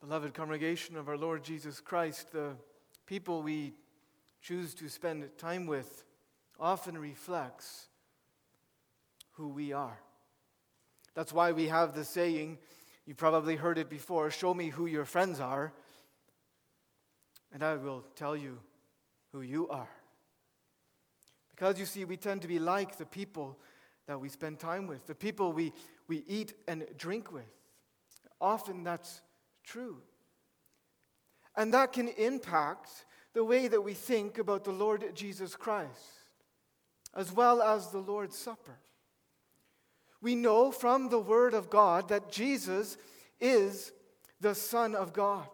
Beloved congregation of our Lord Jesus Christ, the people we choose to spend time with often reflects who we are. That's why we have the saying, you probably heard it before show me who your friends are, and I will tell you who you are. Because you see, we tend to be like the people that we spend time with, the people we, we eat and drink with. Often that's true. And that can impact the way that we think about the Lord Jesus Christ, as well as the Lord's Supper. We know from the Word of God that Jesus is the Son of God.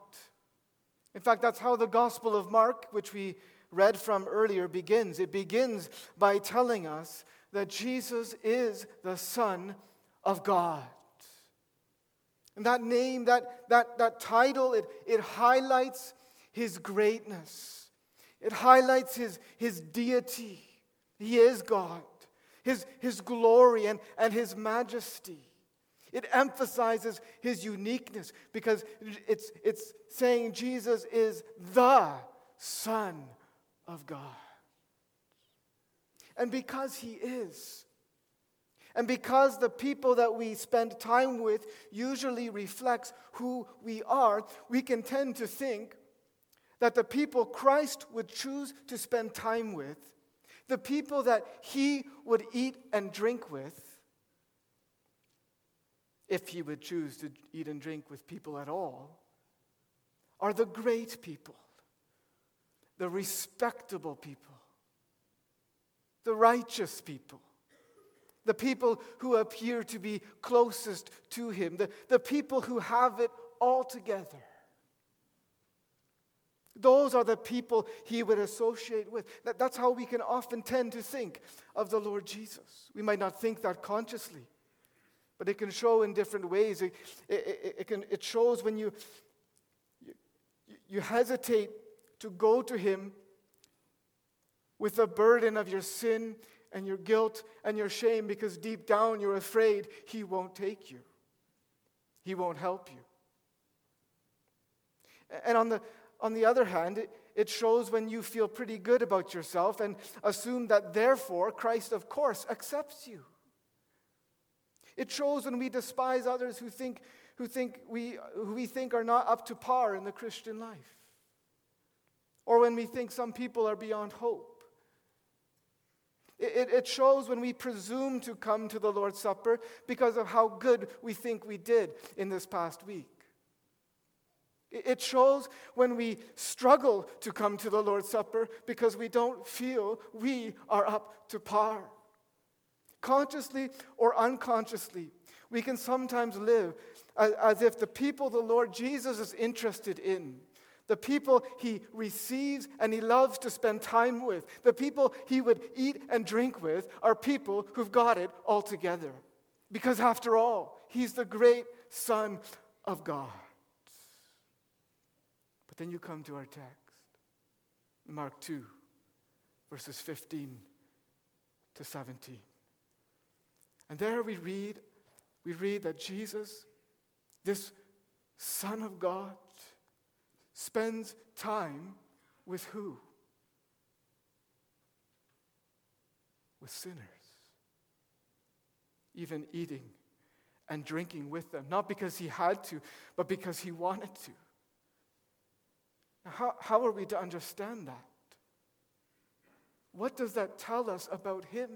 In fact, that's how the Gospel of Mark, which we read from earlier, begins. It begins by telling us that Jesus is the Son of God. And that name, that, that, that title, it, it highlights his greatness. It highlights his, his deity. He is God, his, his glory and, and his majesty. It emphasizes his uniqueness because it's, it's saying Jesus is the Son of God. And because he is, and because the people that we spend time with usually reflects who we are, we can tend to think that the people Christ would choose to spend time with, the people that he would eat and drink with, if he would choose to eat and drink with people at all, are the great people, the respectable people, the righteous people the people who appear to be closest to him, the, the people who have it all together. Those are the people he would associate with. That, that's how we can often tend to think of the Lord Jesus. We might not think that consciously, but it can show in different ways. It, it, it, can, it shows when you, you, you hesitate to go to him with the burden of your sin and your guilt and your shame because deep down you're afraid He won't take you, He won't help you. And on the, on the other hand, it, it shows when you feel pretty good about yourself and assume that therefore Christ, of course, accepts you. It shows when we despise others who think, who think we, who we think are not up to par in the Christian life. Or when we think some people are beyond hope. It, it shows when we presume to come to the Lord's Supper because of how good we think we did in this past week. It shows when we struggle to come to the Lord's Supper because we don't feel we are up to par. Consciously or unconsciously, we can sometimes live as if the people the Lord Jesus is interested in the people he receives and he loves to spend time with, the people he would eat and drink with, are people who've got it all together. Because after all, he's the great Son of God. But then you come to our text, Mark 2, verses 15 to 17. And there we read, we read that Jesus, this Son of God, spends time with who? With sinners. Even eating and drinking with them, not because he had to, but because he wanted to. Now, how, how are we to understand that? What does that tell us about him?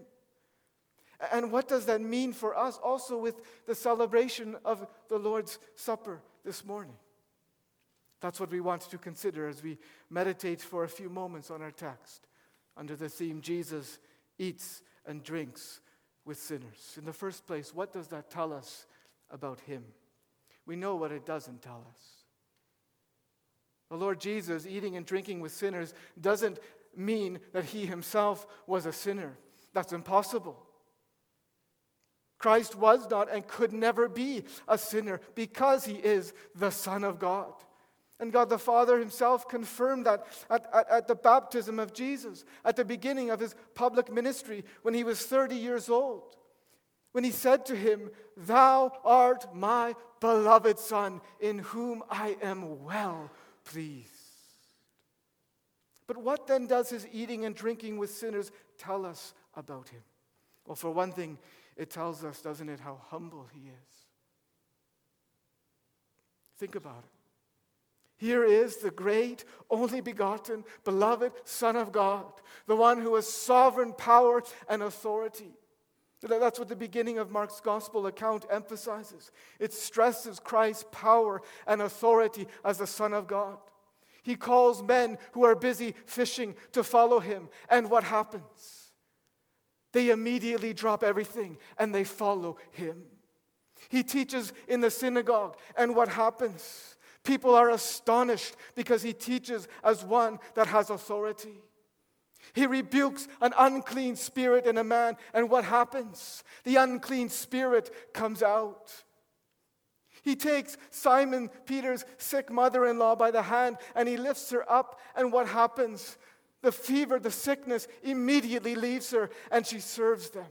And what does that mean for us also with the celebration of the Lord's Supper this morning? That's what we want to consider as we meditate for a few moments on our text under the theme Jesus eats and drinks with sinners. In the first place, what does that tell us about him? We know what it doesn't tell us. The Lord Jesus eating and drinking with sinners doesn't mean that he himself was a sinner. That's impossible. Christ was not and could never be a sinner because he is the Son of God. And God the Father Himself confirmed that at, at, at, the baptism of Jesus, at the beginning of His public ministry when He was 30 years old. when he said to him, Thou art my beloved Son, in whom I am well pleased. But what then does his eating and drinking with sinners tell us about him? Well, for one thing, it tells us, doesn't it, how humble he is. Think about it. Here is the great, only begotten, beloved Son of God, the one who has sovereign power and authority. That's what the beginning of Mark's gospel account emphasizes. It stresses Christ's power and authority as the Son of God. He calls men who are busy fishing to follow him. And what happens? They immediately drop everything and they follow him. He teaches in the synagogue, and what happens? People are astonished because he teaches as one that has authority. He rebukes an unclean spirit in a man, and what happens? The unclean spirit comes out. He takes Simon Peter's sick mother in law by the hand and he lifts her up, and what happens? The fever, the sickness immediately leaves her, and she serves them.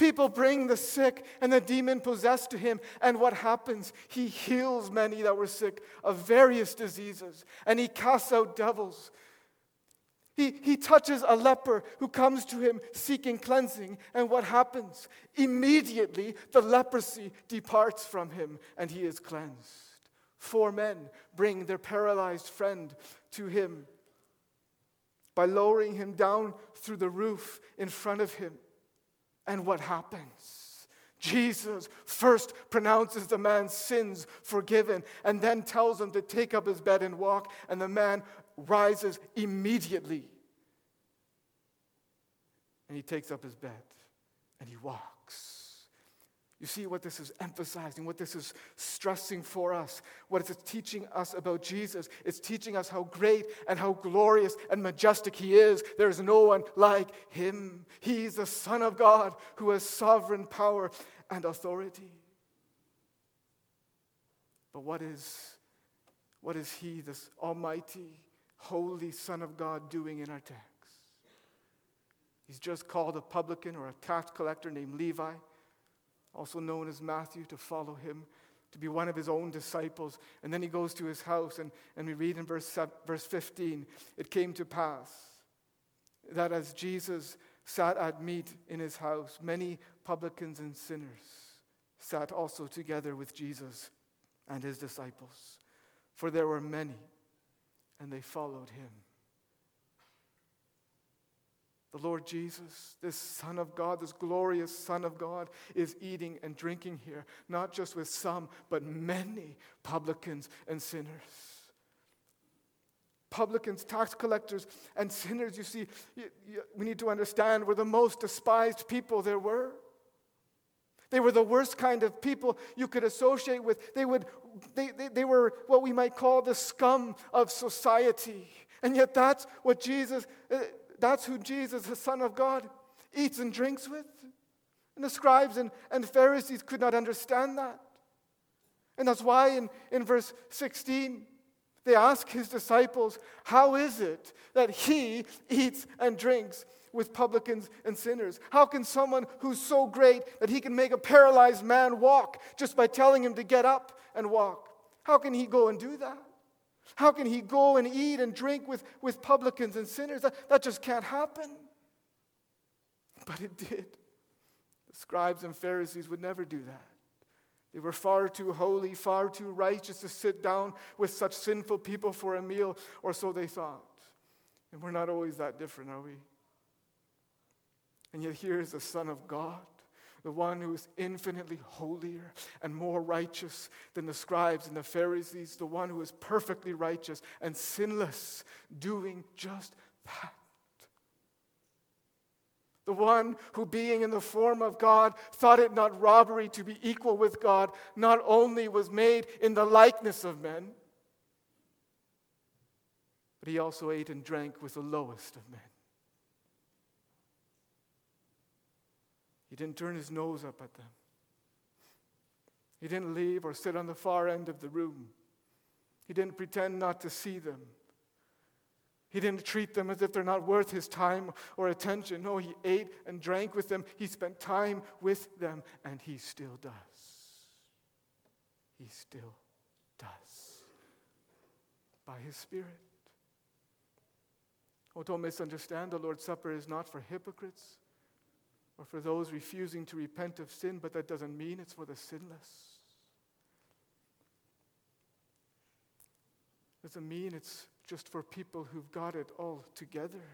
People bring the sick and the demon possessed to him, and what happens? He heals many that were sick of various diseases, and he casts out devils. He, he touches a leper who comes to him seeking cleansing, and what happens? Immediately, the leprosy departs from him, and he is cleansed. Four men bring their paralyzed friend to him by lowering him down through the roof in front of him. And what happens? Jesus first pronounces the man's sins forgiven and then tells him to take up his bed and walk, and the man rises immediately. And he takes up his bed and he walks. You see what this is emphasizing, what this is stressing for us, what it's teaching us about Jesus. It's teaching us how great and how glorious and majestic He is. There is no one like Him. He's the Son of God who has sovereign power and authority. But what is, what is He, this Almighty, Holy Son of God, doing in our text? He's just called a publican or a tax collector named Levi also known as Matthew, to follow him, to be one of his own disciples. And then he goes to his house, and, and we read in verse, verse 15 it came to pass that as Jesus sat at meat in his house, many publicans and sinners sat also together with Jesus and his disciples. For there were many, and they followed him. The Lord Jesus, this Son of God, this glorious Son of God, is eating and drinking here, not just with some, but many publicans and sinners. Publicans, tax collectors, and sinners, you see, we need to understand, were the most despised people there were. They were the worst kind of people you could associate with. They, would, they, they, they were what we might call the scum of society. And yet, that's what Jesus, uh, that's who Jesus, the Son of God, eats and drinks with. And the scribes and, and Pharisees could not understand that. And that's why in, in verse 16, they ask his disciples, How is it that he eats and drinks with publicans and sinners? How can someone who's so great that he can make a paralyzed man walk just by telling him to get up and walk? How can he go and do that? How can he go and eat and drink with, with publicans and sinners? That, that just can't happen. But it did. The scribes and Pharisees would never do that. They were far too holy, far too righteous to sit down with such sinful people for a meal, or so they thought. And we're not always that different, are we? And yet, here is the Son of God the one who is infinitely holier and more righteous than the scribes and the Pharisees, the one who is perfectly righteous and sinless, doing just that. The one who, being in the form of God, thought it not robbery to be equal with God, not only was made in the likeness of men, but he also ate and drank with the lowest of men. He didn't turn his nose up at them. He didn't leave or sit on the far end of the room. He didn't pretend not to see them. He didn't treat them as if they're not worth his time or attention. No, he ate and drank with them. He spent time with them, and he still does. He still does. By his Spirit. Oh, don't misunderstand. The Lord's Supper is not for hypocrites or for those refusing to repent of sin, but that doesn't mean it's for the sinless. Doesn't mean it's just for people who've got it all together.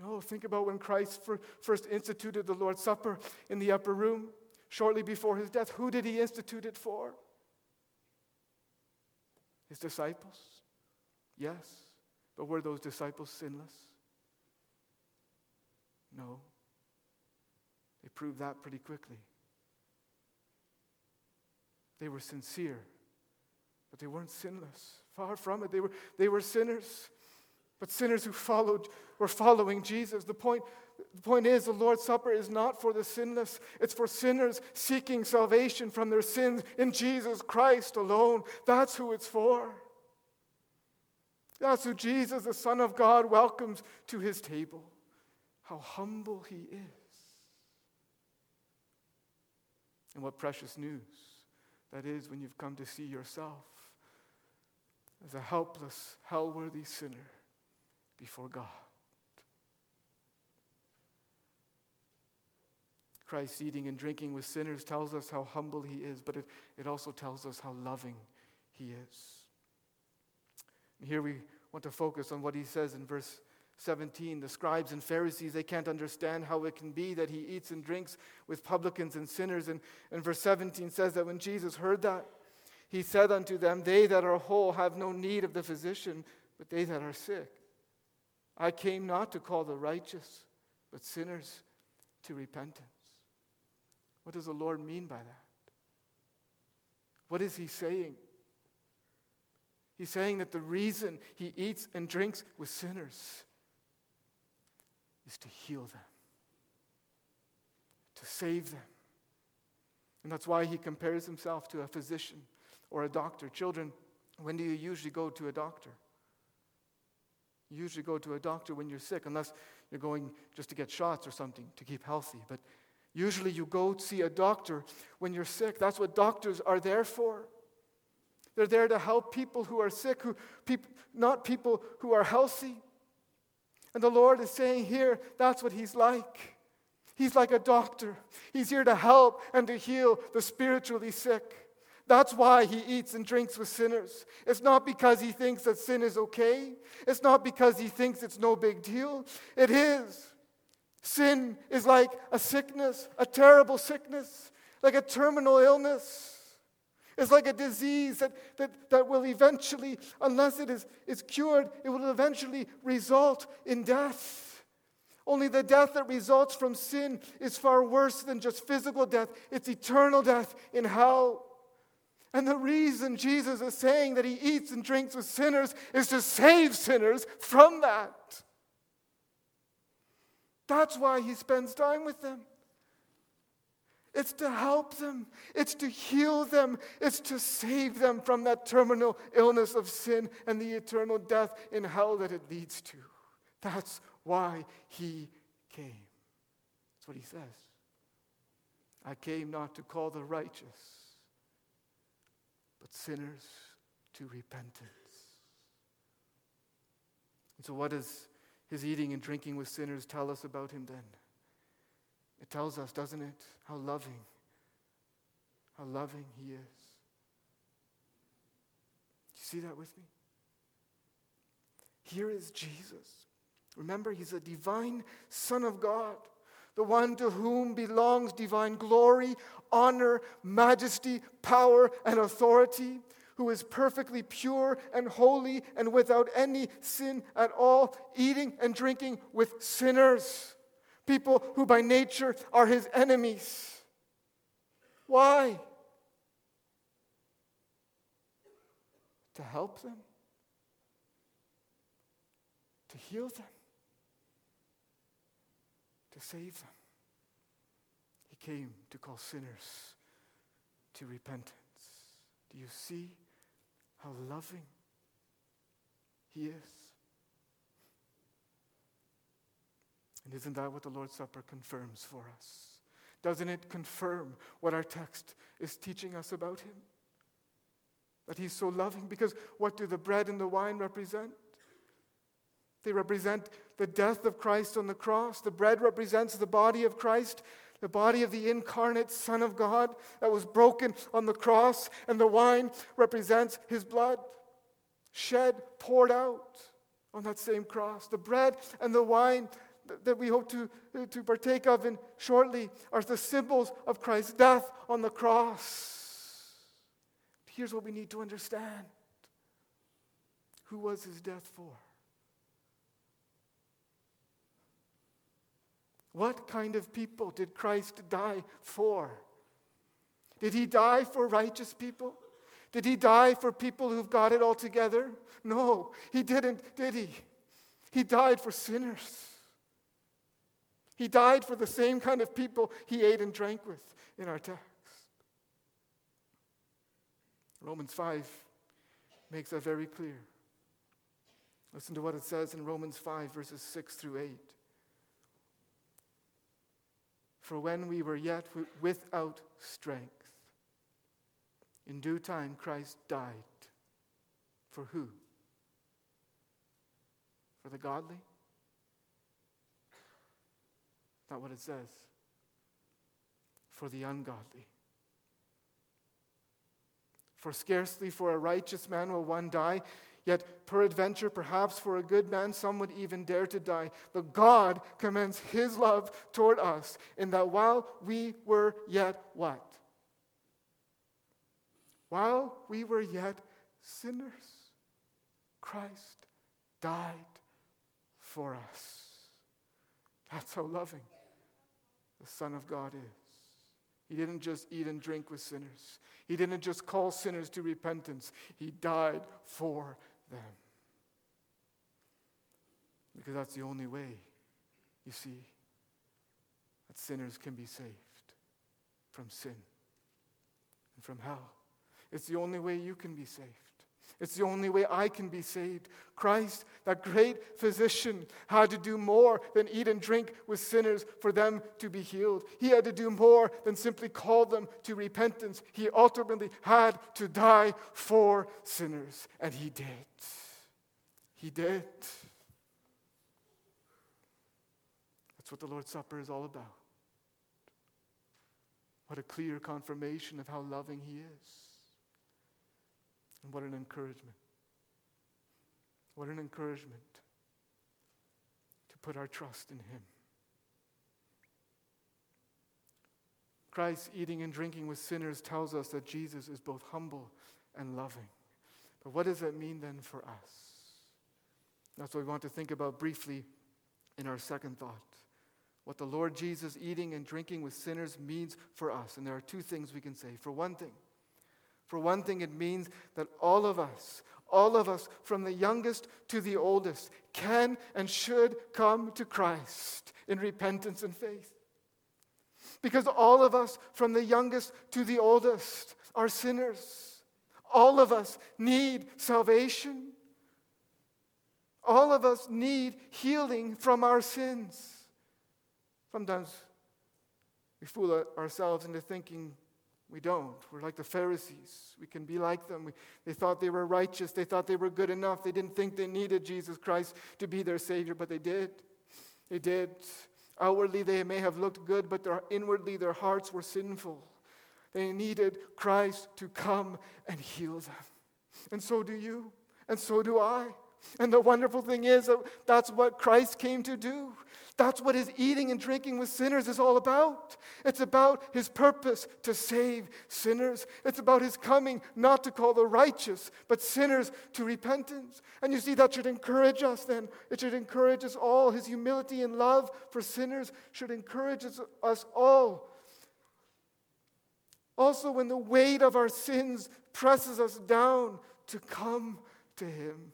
No, think about when Christ first instituted the Lord's Supper in the upper room shortly before his death. Who did he institute it for? His disciples? Yes. But were those disciples sinless? No. They proved that pretty quickly. They were sincere, but they weren't sinless. Far from it. They were, they were sinners, but sinners who followed were following Jesus. The point, the point is, the Lord's Supper is not for the sinless, it's for sinners seeking salvation from their sins in Jesus Christ alone. That's who it's for. That's who Jesus, the Son of God, welcomes to his table. How humble he is. And what precious news that is when you've come to see yourself as a helpless, hell worthy sinner before God. Christ eating and drinking with sinners tells us how humble he is, but it, it also tells us how loving he is. And here we want to focus on what he says in verse 17. The scribes and Pharisees, they can't understand how it can be that he eats and drinks with publicans and sinners. And, and verse 17 says that when Jesus heard that, he said unto them, They that are whole have no need of the physician, but they that are sick. I came not to call the righteous, but sinners to repentance. What does the Lord mean by that? What is he saying? He's saying that the reason he eats and drinks with sinners is to heal them, to save them. And that's why he compares himself to a physician or a doctor. Children, when do you usually go to a doctor? You usually go to a doctor when you're sick, unless you're going just to get shots or something to keep healthy. But usually you go see a doctor when you're sick. That's what doctors are there for. They're there to help people who are sick, who, peop, not people who are healthy. And the Lord is saying here, that's what He's like. He's like a doctor. He's here to help and to heal the spiritually sick. That's why he eats and drinks with sinners. It's not because he thinks that sin is okay. It's not because he thinks it's no big deal. It is. Sin is like a sickness, a terrible sickness, like a terminal illness. It's like a disease that, that, that will eventually, unless it is, is cured, it will eventually result in death. Only the death that results from sin is far worse than just physical death, it's eternal death in hell. And the reason Jesus is saying that he eats and drinks with sinners is to save sinners from that. That's why he spends time with them. It's to help them, it's to heal them, it's to save them from that terminal illness of sin and the eternal death in hell that it leads to. That's why he came. That's what he says. I came not to call the righteous but sinners to repentance. And so, what does his eating and drinking with sinners tell us about him then? It tells us, doesn't it, how loving, how loving he is. Do You see that with me? Here is Jesus. Remember, he's a divine Son of God the one to whom belongs divine glory, honor, majesty, power, and authority, who is perfectly pure and holy and without any sin at all, eating and drinking with sinners, people who by nature are his enemies. Why? To help them, to heal them to save them. He came to call sinners to repentance. Do you see how loving He is? And isn't that what the Lord's Supper confirms for us? Doesn't it confirm what our text is teaching us about Him? That He's so loving. Because what do the bread and the wine represent? They represent the death of Christ on the cross. The bread represents the body of Christ, the body of the incarnate Son of God that was broken on the cross. And the wine represents His blood shed, poured out on that same cross. The bread and the wine that we hope to, uh, to partake of in shortly are the symbols of Christ's death on the cross. Here's what we need to understand who was his death for? What kind of people did Christ die for? Did he die for righteous people? Did he die for people who've got it all together? No, he didn't, did he? He died for sinners. He died for the same kind of people he ate and drank with in our text. Romans 5 makes that very clear. Listen to what it says in Romans 5, verses 6 through 8. For when we were yet without strength, in due time Christ died. For who? For the godly? Not what it says. For the ungodly. For scarcely for a righteous man will one die, yet peradventure, perhaps for a good man, some would even dare to die. But God commends his love toward us in that while we were yet what? While we were yet sinners, Christ died for us. That's how loving the Son of God is. He didn't just eat and drink with sinners, He didn't just call sinners to repentance, He died for them. Because that's the only way, you see, that sinners can be saved from sin and from hell. It's the only way you can be saved. It's the only way I can be saved. Christ, that great physician, had to do more than eat and drink with sinners for them to be healed. He had to do more than simply call them to repentance. He ultimately had to die for sinners, and he did. He did. That's what the Lord's Supper is all about. What a clear confirmation of how loving He is. And what an encouragement. What an encouragement to put our trust in Him. Christ eating and drinking with sinners tells us that Jesus is both humble and loving. But what does that mean then for us? That's what we want to think about briefly in our second thought. What the Lord Jesus eating and drinking with sinners means for us. And there are two things we can say. For one thing, for one thing, it means that all of us, all of us, from the youngest to the oldest, can and should come to Christ in repentance and faith. Because all of us, from the youngest to the oldest, are sinners. All of us need salvation. All of us need healing from our sins. Sometimes we fool ourselves into thinking we don't. We're like the Pharisees. We can be like them. We, they thought they were righteous. They thought they were good enough. They didn't think they needed Jesus Christ to be their Savior, but they did. They did. Outwardly, they may have looked good, but their, inwardly, their hearts were sinful. They needed Christ to come and heal them. And so do you, and so do I. And the wonderful thing is that that's what Christ came to do. That's what his eating and drinking with sinners is all about. It's about his purpose to save sinners. It's about his coming not to call the righteous, but sinners to repentance. And you see, that should encourage us then. It should encourage us all. His humility and love for sinners should encourage us all. Also, when the weight of our sins presses us down, to come to him.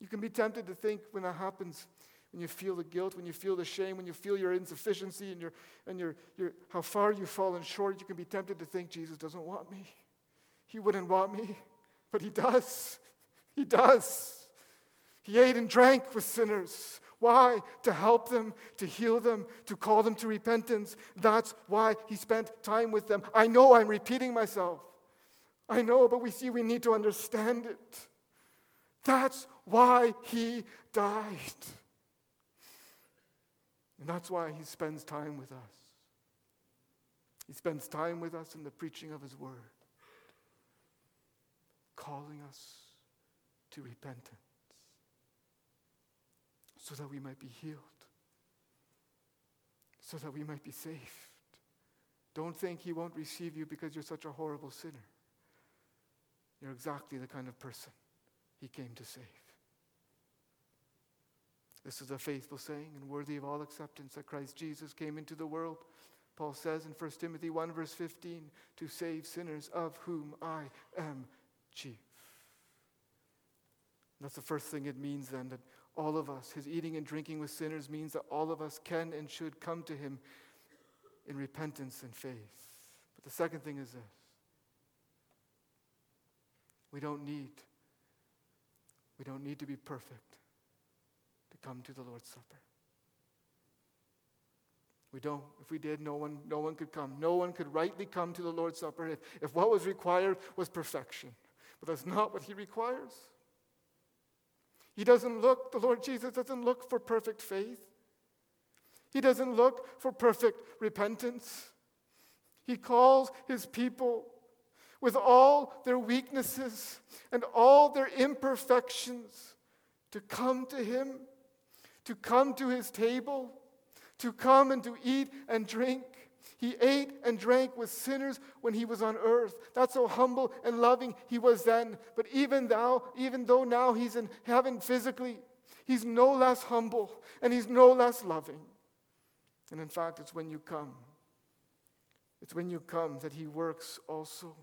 You can be tempted to think when that happens, when you feel the guilt, when you feel the shame, when you feel your insufficiency and, your, and your, your, how far you've fallen short, you can be tempted to think Jesus doesn't want me. He wouldn't want me, but He does. He does. He ate and drank with sinners. Why? To help them, to heal them, to call them to repentance. That's why he spent time with them. I know I'm repeating myself. I know, but we see we need to understand it. That's why he died. And that's why he spends time with us. He spends time with us in the preaching of his word, calling us to repentance so that we might be healed, so that we might be saved. Don't think he won't receive you because you're such a horrible sinner. You're exactly the kind of person he came to save. This is a faithful saying and worthy of all acceptance that Christ Jesus came into the world. Paul says in 1 Timothy 1, verse 15, to save sinners, of whom I am chief. That's the first thing it means then that all of us, his eating and drinking with sinners means that all of us can and should come to him in repentance and faith. But the second thing is this we don't need we don't need to be perfect to come to the Lord's Supper. We don't. If we did, no one, no one could come. No one could rightly come to the Lord's Supper if, if what was required was perfection. But that's not what He requires. He doesn't look, the Lord Jesus doesn't look for perfect faith. He doesn't look for perfect repentance. He calls His people with all their weaknesses and all their imperfections to come to Him to come to his table, to come and to eat and drink. He ate and drank with sinners when he was on earth. That's how humble and loving he was then. But even thou, even though now he's in heaven physically, he's no less humble and he's no less loving. And in fact, it's when you come, it's when you come that he works also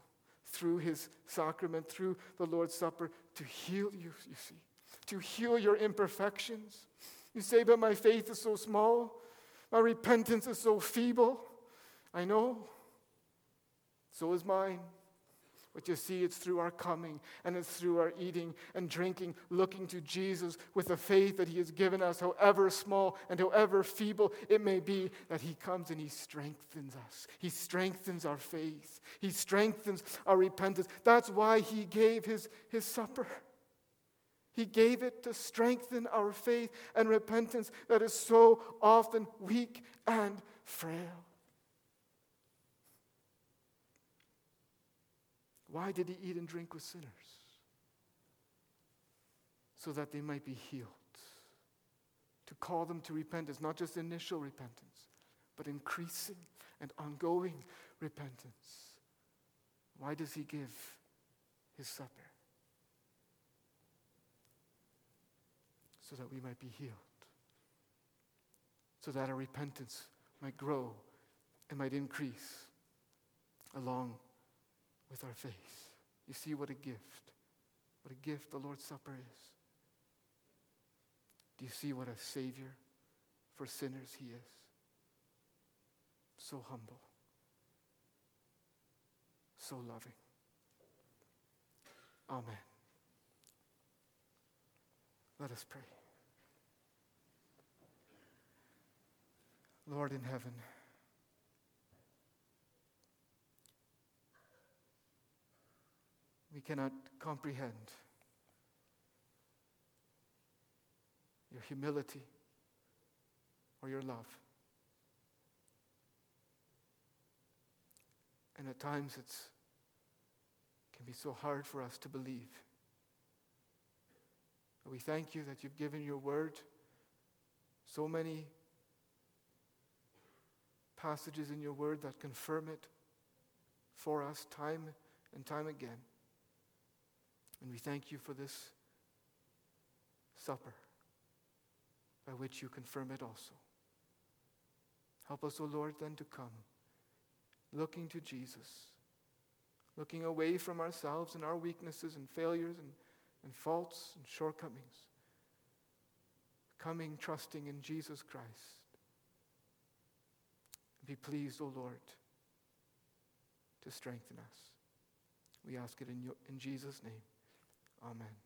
through his sacrament, through the Lord's Supper, to heal you, you see, to heal your imperfections, you say, but my faith is so small, my repentance is so feeble. I know. So is mine. But you see, it's through our coming and it's through our eating and drinking, looking to Jesus with the faith that He has given us, however small and however feeble it may be, that He comes and He strengthens us. He strengthens our faith, He strengthens our repentance. That's why He gave His, his supper. He gave it to strengthen our faith and repentance that is so often weak and frail. Why did he eat and drink with sinners? So that they might be healed. To call them to repentance, not just initial repentance, but increasing and ongoing repentance. Why does he give his supper? so that we might be healed, so that our repentance might grow and might increase along with our faith. You see what a gift, what a gift the Lord's Supper is. Do you see what a Savior for sinners He is? So humble, so loving. Amen. Let us pray. Lord in heaven, we cannot comprehend your humility or your love. And at times it can be so hard for us to believe. But we thank you that you've given your word so many passages in your word that confirm it for us time and time again. And we thank you for this supper by which you confirm it also. Help us, O oh Lord, then to come looking to Jesus, looking away from ourselves and our weaknesses and failures and and faults and shortcomings. Coming, trusting in Jesus Christ. Be pleased, O Lord, to strengthen us. We ask it in, your, in Jesus' name. Amen.